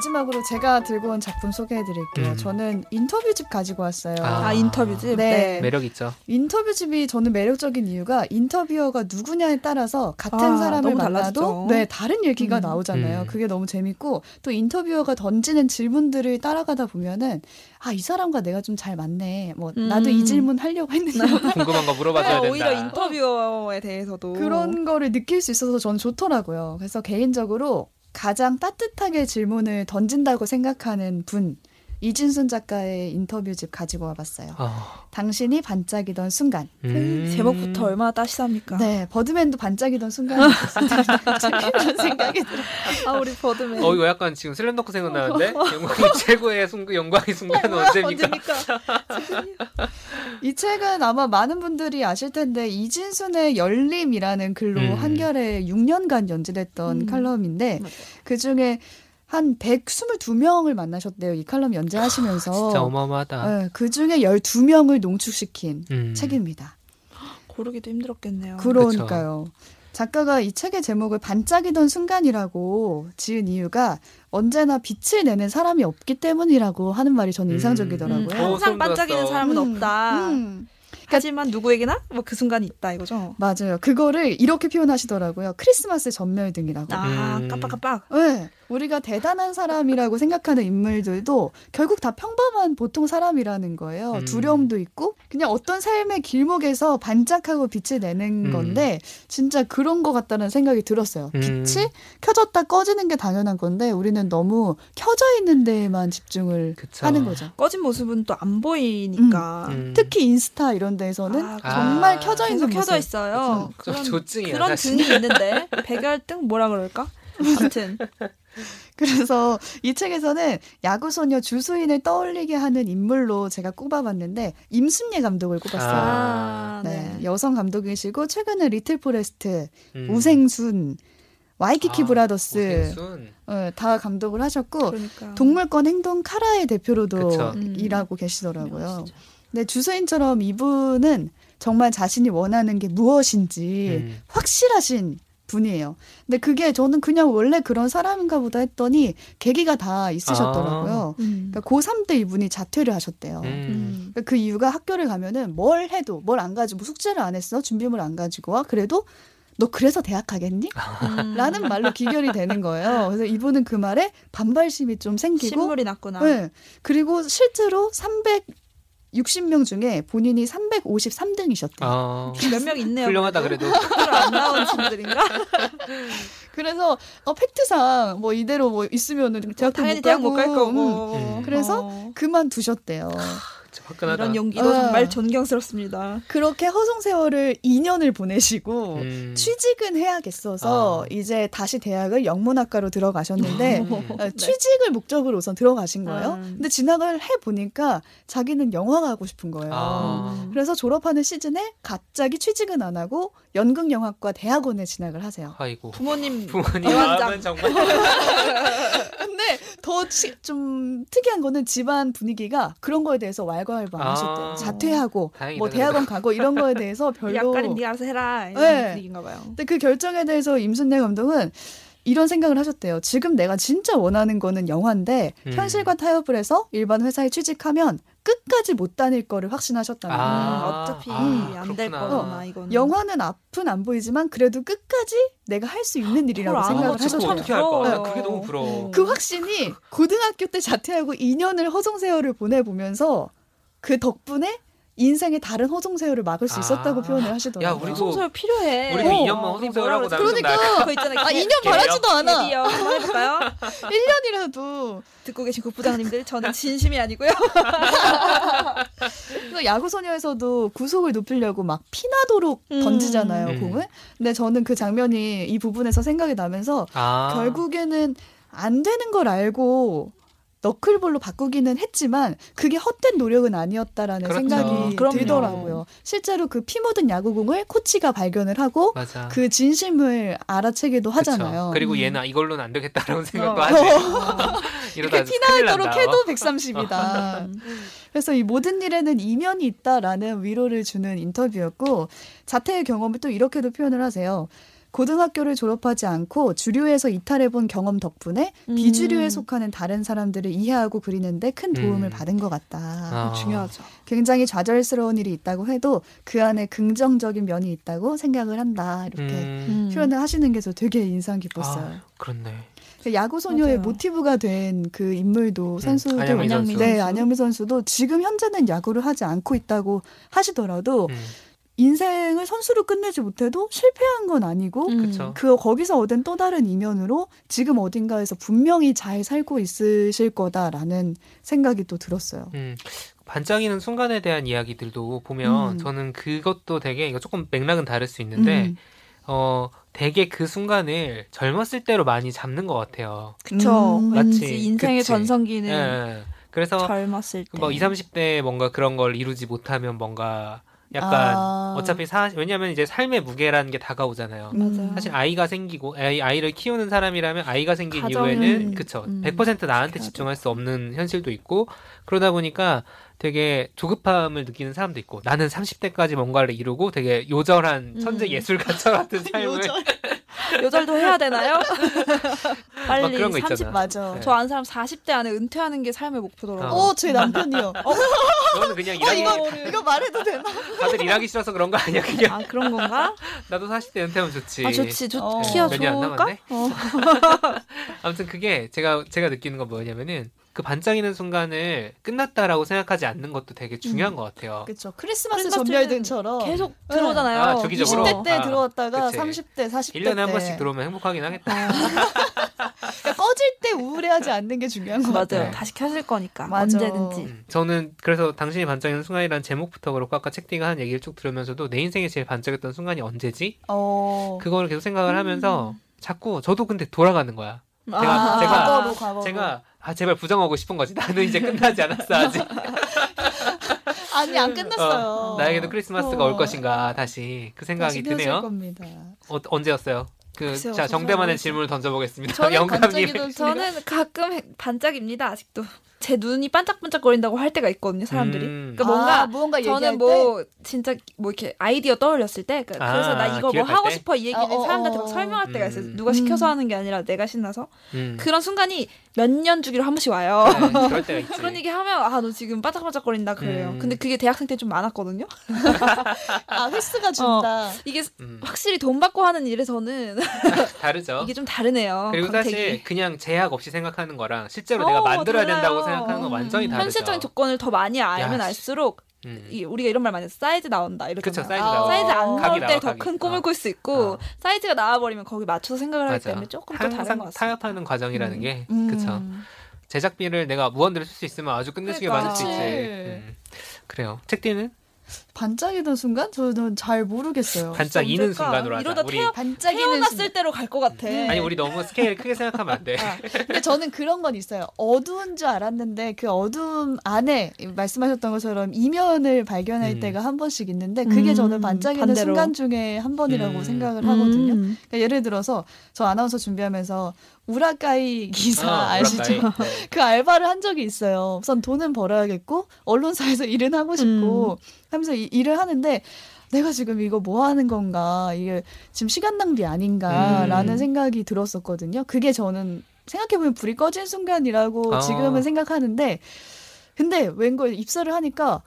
마지막으로 제가 들고 온 작품 소개해드릴게요. 음. 저는 인터뷰집 가지고 왔어요. 아, 아 인터뷰집? 네. 네. 매력 있죠. 인터뷰집이 저는 매력적인 이유가 인터뷰어가 누구냐에 따라서 같은 아, 사람을 만나도 네, 다른 얘기가 음. 나오잖아요. 음. 그게 너무 재밌고 또 인터뷰어가 던지는 질문들을 따라가다 보면은 아, 이 사람과 내가 좀 잘 맞네. 뭐 나도 이 음. 질문 하려고 했는데 궁금한 거 물어봐줘야 네, 된다. 오히려 인터뷰어에 대해서도 그런 거를 느낄 수 있어서 저는 좋더라고요. 그래서 개인적으로 가장 따뜻하게 질문을 던진다고 생각하는 분 이진순 작가의 인터뷰집 가지고 와봤어요. 어. 당신이 반짝이던 순간. 음. 제목부터 얼마나 따시합니까? 네, 버드맨도 반짝이던 순간이었어요. 이런 생각이 들어. 아, 우리 버드맨. 어, 이거 약간 지금 슬램덩크 생각나는데? 영광이 최고의 순간, 영광의 순간은 어, 언제입니까? 이 책은 아마 많은 분들이 아실 텐데, 이진순의 열림이라는 글로 음. 한결에 6년간 연재됐던 음. 칼럼인데, 그 중에 한 122명을 만나셨대요. 이 칼럼 연재하시면서. 진짜 어마어마하다. 네, 그 중에 12명을 농축시킨 음. 책입니다. 고르기도 힘들었겠네요. 그러니까요. 그쵸. 작가가 이 책의 제목을 반짝이던 순간이라고 지은 이유가 언제나 빛을 내는 사람이 없기 때문이라고 하는 말이 저는 음. 인상적이더라고요. 음, 항상 반짝이는 사람은 음, 없다. 음. 하지만 누구에게나 뭐 그 순간이 있다 이거죠. 맞아요. 그거를 이렇게 표현하시더라고요. 크리스마스 전멸등이라고. 아, 음. 깜빡깜빡. 네. 우리가 대단한 사람이라고 생각하는 인물들도 결국 다 평범한 보통 사람이라는 거예요. 음. 두려움도 있고 그냥 어떤 삶의 길목에서 반짝하고 빛을 내는 음. 건데 진짜 그런 것 같다는 생각이 들었어요. 음. 빛이 켜졌다 꺼지는 게 당연한 건데 우리는 너무 켜져 있는 데에만 집중을 그쵸. 하는 거죠. 꺼진 모습은 또 안 보이니까. 음. 음. 특히 인스타 이런 데에서는 아, 정말 아. 켜져 있는 켜져 있어요. 그런 조증이야, 그런. 등이 있는데 백열등 뭐라 그럴까? 아무튼 그래서 이 책에서는 야구소녀 주수인을 떠올리게 하는 인물로 제가 꼽아봤는데 임순례 감독을 꼽았어요. 아, 네. 네. 여성 감독이시고 최근에 리틀 포레스트, 음. 우생순, 와이키키 아, 브라더스 어, 다 감독을 하셨고 그러니까. 동물권 행동 카라의 대표로도 음. 일하고 계시더라고요. 음. 근데 주수인처럼 이분은 정말 자신이 원하는 게 무엇인지 음. 확실하신 분이에요. 근데 그게 저는 그냥 원래 그런 사람인가 보다 했더니 계기가 다 있으셨더라고요. 아. 음. 그러니까 고3 때 이분이 자퇴를 하셨대요. 음. 음. 그러니까 그 이유가 학교를 가면은 뭘 해도 뭘 안 가지고 숙제를 안 했어. 준비물 안 가지고 와. 그래도 너 그래서 대학 가겠니? 음. 라는 말로 기결이 되는 거예요. 그래서 이분은 그 말에 반발심이 좀 생기고 신물이 났구나. 네. 그리고 실제로 300 60명 중에 본인이 353등이셨대요. 아, 몇명 있네요. 훌륭하다 그래도. 안 나온 친구들인가? 그래서 어, 팩트상 뭐 이대로 뭐 있으면은 대학 당연히 대학 못갈 거고. 음. 그래서 어. 그만두셨대요. 화끈하다. 이런 용기도 어. 정말 존경스럽습니다. 그렇게 허송 세월을 2년을 보내시고 음. 취직은 해야겠어서 아. 이제 다시 대학을 영문학과로 들어가셨는데 음. 네. 취직을 목적으로 우선 들어가신 거예요. 음. 근데 진학을 해 보니까 자기는 영화가 하고 싶은 거예요. 아. 그래서 졸업하는 시즌에 갑자기 취직은 안 하고 연극영화과 대학원에 진학을 하세요. 아이고. 부모님 부모님 마음은 정말. 근데 더좀 특이한 거는 집안 분위기가 그런 거에 대해서 왈가왈부 안 하셨대요. 아. 자퇴하고 뭐 대학원 가고 이런 거에 대해서 별로 약간 네가 알아서 해라 이런 네. 분위기인가 봐요. 근데 그 결정에 대해서 임순례 감독은 이런 생각을 하셨대요. 지금 내가 진짜 원하는 거는 영화인데 음. 현실과 타협을 해서 일반 회사에 취직하면 끝까지 못 다닐 거를 확신하셨다는 거예요. 아, 어차피 아, 안될 거나 이건. 영화는 앞은 안 보이지만 그래도 끝까지 내가 할 수 있는 일이라고 생각을 하셨어요. 어떻게 할까? 그게 너무 부러워. 그 확신이 고등학교 때 자퇴하고 2년을 허송세월을 보내보면서 그 덕분에 인생의 다른 허송세월을 막을 수 있었다고 아. 표현을 하시더라고요. 야, 우리도 허송세월 필요해. 우리도 어. 2년만 허송세월하고 나면 그러니까 그거 있잖아요. 아, 2년 바라지도 않아. 드디어 한번 해볼까요? 1년이라도 듣고 계신 국부장님들 저는 진심이 아니고요. 그래서 야구소녀에서도 구속을 높이려고 막 피나도록 음. 던지잖아요 음. 공을. 근데 저는 그 장면이 이 부분에서 생각이 나면서 아. 결국에는 안 되는 걸 알고 너클볼로 바꾸기는 했지만 그게 헛된 노력은 아니었다라는 그렇죠. 생각이 그럼요. 들더라고요. 실제로 그 피 묻은 야구공을 코치가 발견을 하고 맞아. 그 진심을 알아채기도 하잖아요. 그쵸. 그리고 음. 얘는 이걸로는 안 되겠다라는 생각도 어. 하지. 이렇게 피나도록 해도 130이다. 그래서 이 모든 일에는 이면이 있다라는 위로를 주는 인터뷰였고 자퇴의 경험을 또 이렇게도 표현을 하세요. 고등학교를 졸업하지 않고 주류에서 이탈해본 경험 덕분에 음. 비주류에 속하는 다른 사람들을 이해하고 그리는데 큰 도움을 음. 받은 것 같다. 아. 중요하죠. 굉장히 좌절스러운 일이 있다고 해도 그 안에 긍정적인 면이 있다고 생각을 한다. 이렇게 음. 표현을 하시는 게 저 되게 인상 깊었어요. 아, 그렇네. 그 야구 소녀의. 모티브가 된 그 인물도 음, 선수도 안영미 선수. 네 안영미 선수도 지금 현재는 야구를 하지 않고 있다고 하시더라도 음. 인생을 선수로 끝내지 못해도 실패한 건 아니고 음. 그 거기서 얻은 또 다른 이면으로 지금 어딘가에서 분명히 잘 살고 있으실 거다라는 생각이 또 들었어요. 음. 반짝이는 순간에 대한 이야기들도 보면 음. 저는 그것도 되게 이거 조금 맥락은 다를 수 있는데 음. 어 되게 그 순간을 젊었을 때로 많이 잡는 것 같아요. 그쵸. 음. 마치 인생의 그치. 전성기는 예. 그래서 젊었을 때. 뭐 20, 30대 뭔가 그런 걸 이루지 못하면 뭔가 약간 아. 어차피 사 왜냐하면 이제 삶의 무게라는 게 다가오잖아요. 맞아요. 사실 아이가 생기고 아이, 아이를 키우는 사람이라면 아이가 생긴 가정은, 이후에는 그쵸 음. 100% 나한테 집중할 수 없는 현실도 있고 그러다 보니까 되게 조급함을 느끼는 사람도 있고 나는 30대까지 뭔가를 이루고 되게 요절한 음. 천재 예술가처 같은 삶을 요절도 해야 되나요? 빨리 그런 거 30, 있잖아. 맞아. 네. 저안 사람 40대 안에 은퇴하는 게 삶의 목표더라고요. 어, 제 남편이요. 어. 너는 그냥 일하기 어, 이거, 이거 말해도 되나? 다들 일하기 싫어서 그런 거 아니야 그냥. 아 그런 건가? 나도 40대 은퇴하면 좋지. 아 좋지, 좋. 어. 키가 좋을까? 어. 아무튼 그게 제가 제가 느끼는 건 뭐냐면은 그 반짝이는 순간을 끝났다라고 생각하지 않는 것도 되게 중요한 음. 것 같아요. 그렇죠. 크리스마스, 전멸등처럼 계속 네. 들어오잖아요. 아, 주기적으로. 20대 때 아, 들어왔다가 그치. 30대, 40대 1년에 한 번씩 들어오면 행복하긴 하겠다. 아. 그러니까 꺼질 때 우울해하지 않는 게 중요한 것 같아요. 맞아요. 다시 켜질 거니까 맞아. 언제든지. 음. 저는 그래서 당신이 반짝이는 순간이라는 제목부터 그렇고 아까 책디가 한 얘기를 쭉 들으면서도 내 인생에 제일 반짝였던 순간이 언제지? 어... 그거를 계속 생각을 하면서 음. 자꾸 저도 근데 돌아가는 거야. 제가 아, 제가 과거로, 과거로. 제가 아 제발 부정하고 싶은 거지. 나는 이제 끝나지 않았어 아직. 아니 안 끝났어요. 어, 나에게도 크리스마스가 어. 올 것인가 다시 그 생각이 드네요. 겁니다. 어, 언제였어요? 그, 자, 정대만의 질문을 던져보겠습니다. 영감님. 저는 가끔 반짝입니다, 아직도. 제 눈이 반짝반짝거린다고 할 때가 있거든요, 사람들이. 음. 그러니까 뭔가, 아, 무언가 저는 뭐, 때? 진짜 뭐 이렇게 아이디어 떠올렸을 때, 그, 아, 래서 나 이거 뭐 하고 때? 싶어 이 얘기를 어, 어, 사람들한테 막 어. 설명할 때가 있어요. 음. 누가 시켜서 하는 게 아니라 내가 신나서. 음. 그런 순간이 몇 년 주기로 한 번씩 와요. 네, 그럴 때가 있지. 그런 얘기 하면, 아, 너 지금 반짝반짝거린다, 그래요. 음. 근데 그게 대학생 때 좀 많았거든요. 아, 횟수가 준다. 어, 이게 음. 확실히 돈 받고 하는 일에서는 다르죠. 이게 좀 다르네요. 그리고 컨택이. 사실 그냥 제약 없이 생각하는 거랑 실제로 내가 만들어야 달라요. 된다고 생각하는 건 완전히 다르죠. 현실적인 조건을 더 많이 알면 야, 알수록 음. 이, 우리가 이런 말 많이 해서 사이즈 나온다 이렇게 그쵸, 사이즈, 아, 사이즈 안 나올 때 더 큰 꿈을 어. 꿀수 있고 어. 사이즈가 나와버리면 거기 맞춰서 생각을 하기 때문에 조금 더 다른 것 같습니다. 타협하는 과정이라는 음. 게 음. 그쵸. 제작비를 내가 무한대로 쓸 수 있으면 아주 끝내주게 그러니까. 만들 수 있지. 음. 그래요. 책디는? 반짝이는 순간 저는 잘 모르겠어요. 반짝이는 순간으로 하자. 이러다 우리 태어, 반짝이는 태어났을 때로 갈 것 같아. 아니 우리 너무 스케일 크게 생각하면 안 돼. 아, 근데 저는 그런 건 있어요. 어두운 줄 알았는데 그 어둠 안에 말씀하셨던 것처럼 이면을 발견할 음. 때가 한 번씩 있는데 그게 음, 저는 반짝이는 반대로. 순간 중에 한 번이라고 음. 생각을 하거든요. 음. 그러니까 예를 들어서 저 아나운서 준비하면서 우라카이 기사 아, 아시죠? 우라카이. 네. 그 알바를 한 적이 있어요. 우선 돈은 벌어야겠고 언론사에서 일은 하고 싶고 음. 하면서 이, 일을 하는데 내가 지금 이거 뭐 하는 건가 이게 지금 시간 낭비 아닌가라는 음. 생각이 들었었거든요. 그게 저는 생각해보면 불이 꺼진 순간이라고 아. 지금은 생각하는데 근데 웬걸 입사를 하니까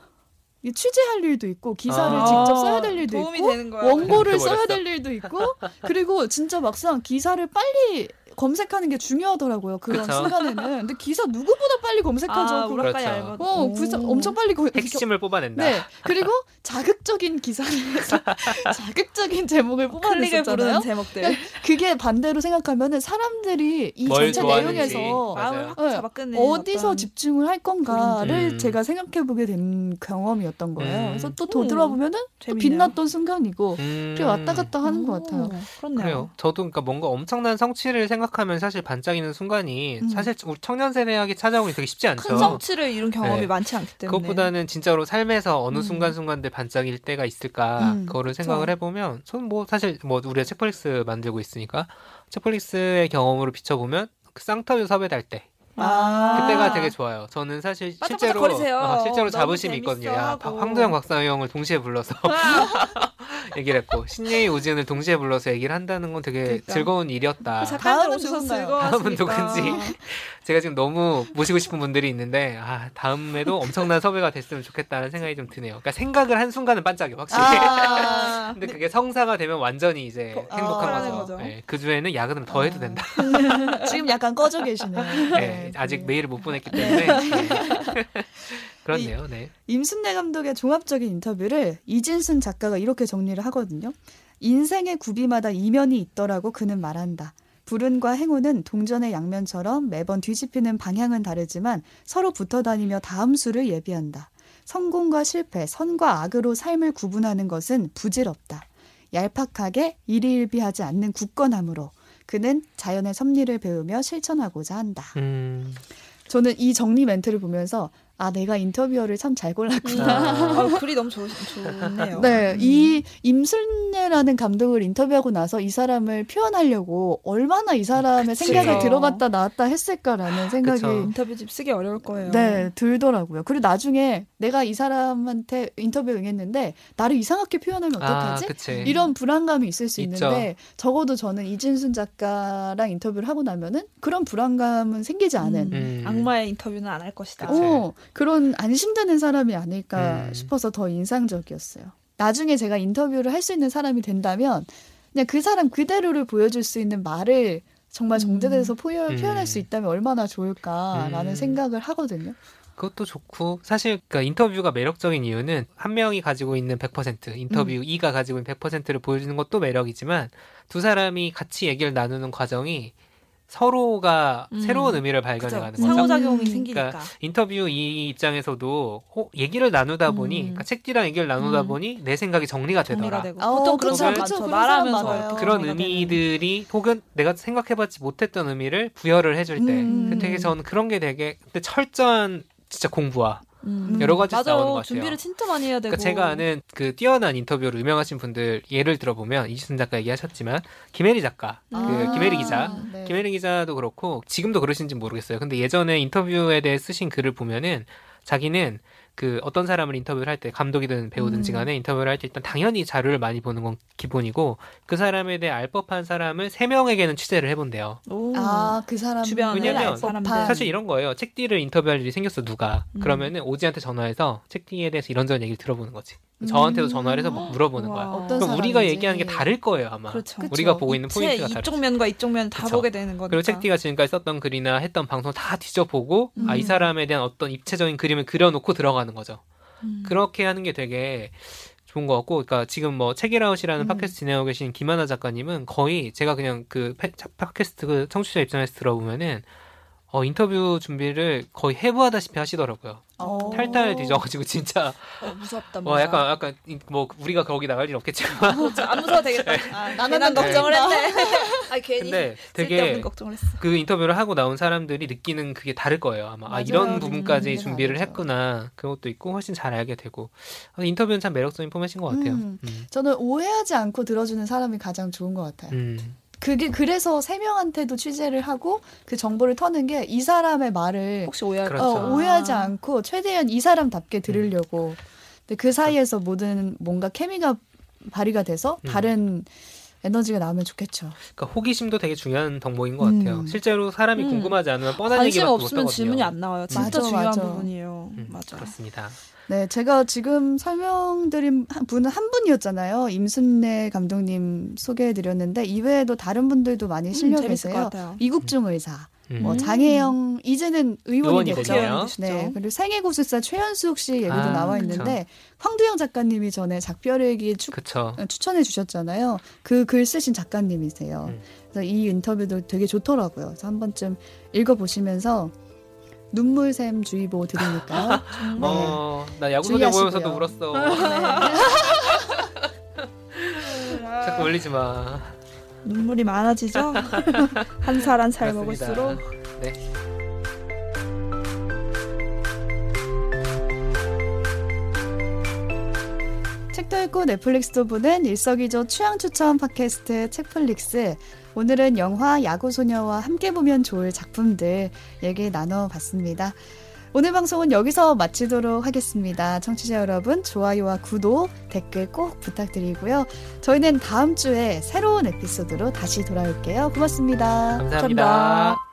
취재할 일도 있고 기사를 아~ 직접 써야 될 일도 있고 원고를 써야 될 일도 있고 그리고 진짜 막상 기사를 빨리 검색하는 게 중요하더라고요. 그런 그쵸? 순간에는. 근데 기사 누구보다 빨리 검색하죠. 아, 그렇죠. 어, 구사 엄청 빨리 거, 핵심을 뽑아낸다. 네. 그리고 자극적인 기사를 해서 자극적인 제목을 뽑아냈었잖아요. 제목들. 그러니까 그게 반대로 생각하면은 사람들이 이 전체 내용에서 네, 어디서 어떤... 집중을 할 건가를 음. 제가 생각해 보게 된 경험이었던 거예요. 음. 그래서 또 되돌아 보면은 또 빛났던 순간이고 음. 그게 왔다 갔다 하는 것 같아요. 그렇네요. 그래요. 저도 그러니까 뭔가 엄청난 성취를 생각 생각하면 사실 반짝이는 순간이 음. 사실 우리 청년 세대에게 찾아오기 되게 쉽지 않죠. 큰 성취를 이룬 경험이 네. 많지 않기 때문에. 그것보다는 진짜로 삶에서 어느 음. 순간 순간들 반짝일 때가 있을까 음. 그거를 생각을 해보면 저는 뭐 사실 뭐 우리가 책플릭스 만들고 있으니까 책플릭스의 경험으로 비춰보면 그 쌍터뷰 섭외할 때 아~ 그때가 되게 좋아요. 저는 사실 실제로 어, 실제로 자부심이 있거든요. 야, 황도영 박사형을 동시에 불러서 얘기를 했고 신예희 오지은을 동시에 불러서 얘기를 한다는 건 되게 그러니까. 즐거운 일이었다. 다음은 누군가요? 다음은 누군지 제가 지금 너무 모시고 싶은 분들이 있는데 아 다음에도 엄청난 섭외가 됐으면 좋겠다는 생각이 좀 드네요. 그러니까 생각을 한 순간은 반짝여 확실히. 아~ 근데 그게 성사가 되면 완전히 이제 어, 행복한 어, 거죠. 네, 그 주에는 야근을 더 해도 된다. 지금 약간 꺼져 계시네요. 네, 네, 아직 메일을 못 보냈기 때문에. 네. 그렇네요. 네. 임순례 감독의 종합적인 인터뷰를 이진순 작가가 이렇게 정리를 하거든요. 인생의 구비마다 이면이 있더라고 그는 말한다. 불운과 행운은 동전의 양면처럼 매번 뒤집히는 방향은 다르지만 서로 붙어 다니며 다음 수를 예비한다. 성공과 실패, 선과 악으로 삶을 구분하는 것은 부질없다. 얄팍하게 일희일비하지 않는 굳건함으로 그는 자연의 섭리를 배우며 실천하고자 한다. 음. 저는 이 정리 멘트를 보면서 아 내가 인터뷰어를 참 잘 골랐구나. 아, 글이 너무 좋, 좋네요. 네, 음. 이 임순례라는 감독을 인터뷰하고 나서 이 사람을 표현하려고 얼마나 이 사람의 그치. 생각을 들어봤다 나왔다 했을까라는 생각이 그쵸. 인터뷰집 쓰기 어려울 거예요. 네, 들더라고요. 그리고 나중에 내가 이 사람한테 인터뷰 응했는데 나를 이상하게 표현하면 아, 어떡하지? 아, 이런 불안감이 있을 수 있죠. 있는데 적어도 저는 이진순 작가랑 인터뷰를 하고 나면은 그런 불안감은 생기지 않은 음. 악마의 인터뷰는 안 할 것이다. 어, 그런 안심되는 사람이 아닐까 음. 싶어서 더 인상적이었어요. 나중에 제가 인터뷰를 할 수 있는 사람이 된다면 그냥 그 사람 그대로를 보여줄 수 있는 말을 정말 정제돼서 음. 표현, 표현할 수 음. 있다면 얼마나 좋을까라는 음. 생각을 하거든요. 그것도 좋고 사실 그러니까 인터뷰가 매력적인 이유는 한 명이 가지고 있는 100% 인터뷰 음. 2가 가지고 있는 100%를 보여주는 것도 매력이지만 두 사람이 같이 얘기를 나누는 과정이 서로가 음. 새로운 의미를 발견해가는 거죠. 상호작용이 음. 생기니까. 그러니까 인터뷰 이 입장에서도 호, 얘기를 나누다 보니, 음. 그러니까 책디랑 얘기를 나누다 음. 보니 내 생각이 정리가 되더라. 어, 보통 그런 사람 많죠. 말하면서 그런 의미들이 혹은 내가 생각해봤지 못했던 의미를 부여를 해줄 때, 음. 되게 저는 그런 게 되게 근데 철저한 진짜 공부와 음. 여러 가지 맞아. 나오는 것 같아요. 준비를 진짜 많이 해야 되고. 그러니까 제가 아는 그 뛰어난 인터뷰로 유명하신 분들 예를 들어보면 이지순 작가 얘기하셨지만 김혜리 작가, 그 아. 그 김혜리 기자, 네. 김혜리 기자도 그렇고 지금도 그러신지 모르겠어요. 근데 예전에 인터뷰에 대해 쓰신 글을 보면은 자기는 그 어떤 사람을 인터뷰를 할 때 감독이든 배우든지 음. 간에 인터뷰를 할 때 일단 당연히 자료를 많이 보는 건 기본이고 그 사람에 대해 알 법한 사람을 세 명에게는 취재를 해본대요. 아그 사람 주변 왜냐면 사실 이런 거예요. 책디를 인터뷰할 일이 생겼어 누가 음. 그러면은 오지한테 전화해서 책디에 대해서 이런저런 얘기를 들어보는 거지. 저한테도 전화를 해서 막 물어보는 거야. 그럼 우리가 얘기하는 게 다를 거예요 아마. 그렇죠. 우리가 보고 있는 포인트가 다르죠. 이쪽 면과 이쪽 면다 보게 되는 거니까. 그리고 책디가 지금까지 썼던 글이나 했던 방송 다 뒤져보고 음. 아이 사람에 대한 어떤 입체적인 그림을 그려놓고 들어가 는 거죠. 음. 그렇게 하는 게 되게 좋은 것 같고, 그러니까 지금 뭐 책이라웃이라는 음. 팟캐스트 진행하고 계신 김하나 작가님은 거의 제가 그냥 그 팟캐스트 그 청취자 입장에서 들어보면은 어, 인터뷰 준비를 거의 해부하다시피 하시더라고요. 어. 탈탈 뒤져가지고 진짜 어, 무섭다. 뭐 약간 약간 뭐 우리가 거기 나갈 일 없겠지만 아. 안 무서워 되겠다. 네. 아, 나는 걱정을 했네. 아 괜히 근데 되게 걱정을 했어. 그 인터뷰를 하고 나온 사람들이 느끼는 그게 다를 거예요. 아마 아, 이런 부분까지 음, 준비를 했구나 그것도 있고 훨씬 잘 알게 되고 아, 인터뷰는 참 매력적인 포맷인 것 같아요. 음. 음. 저는 오해하지 않고 들어주는 사람이 가장 좋은 것 같아요. 음. 그게 그래서 세 명한테도 취재를 하고 그 정보를 터는 게 이 사람의 말을 혹시 오해 그렇죠. 어, 오해하지 아. 않고 최대한 이 사람답게 들으려고. 음. 근데 그 사이에서 모든 뭔가 케미가 발휘가 돼서 음. 다른 에너지가 나오면 좋겠죠. 그러니까 호기심도 되게 중요한 덕목인 것 같아요. 음. 실제로 사람이 음. 궁금하지 않으면 뻔한 얘기밖에 못 하거든요. 질문이 안 나와요. 진짜 맞아, 중요한 맞아. 부분이에요. 음, 맞아. 그렇습니다. 네, 제가 지금 설명드린 분은 한 분이었잖아요. 임순례 감독님 소개해드렸는데 이외에도 다른 분들도 많이 음, 실려 음, 계세요. 이국중 의사. 음. 뭐 장혜영 이제는 의원이 됐죠. 네. 그리고 생애고수사 최현숙 씨 얘기도 아, 나와 있는데 그쵸. 황두영 작가님이 전에 작별일기 추, 추천해 주셨잖아요. 그 글 쓰신 작가님이세요. 음. 그래서 이 인터뷰도 되게 좋더라고요. 그래서 한 번쯤 읽어 보시면서 눈물샘 주의보 들으니까. 어, 나 야구 소녀 보면서도 울었어. 자꾸 울리지 마. 눈물이 많아지죠? 한 살 한 살 먹을수록. 네. 책도 읽고 넷플릭스도 보는 일석이조 취향 추천 팟캐스트 책플릭스. 오늘은 영화 야구소녀와 함께 보면 좋을 작품들 얘기 나눠봤습니다. 오늘 방송은 여기서 마치도록 하겠습니다. 청취자 여러분, 좋아요와 구독, 댓글 꼭 부탁드리고요. 저희는 다음 주에 새로운 에피소드로 다시 돌아올게요. 고맙습니다 감사합니다. 감사합니다.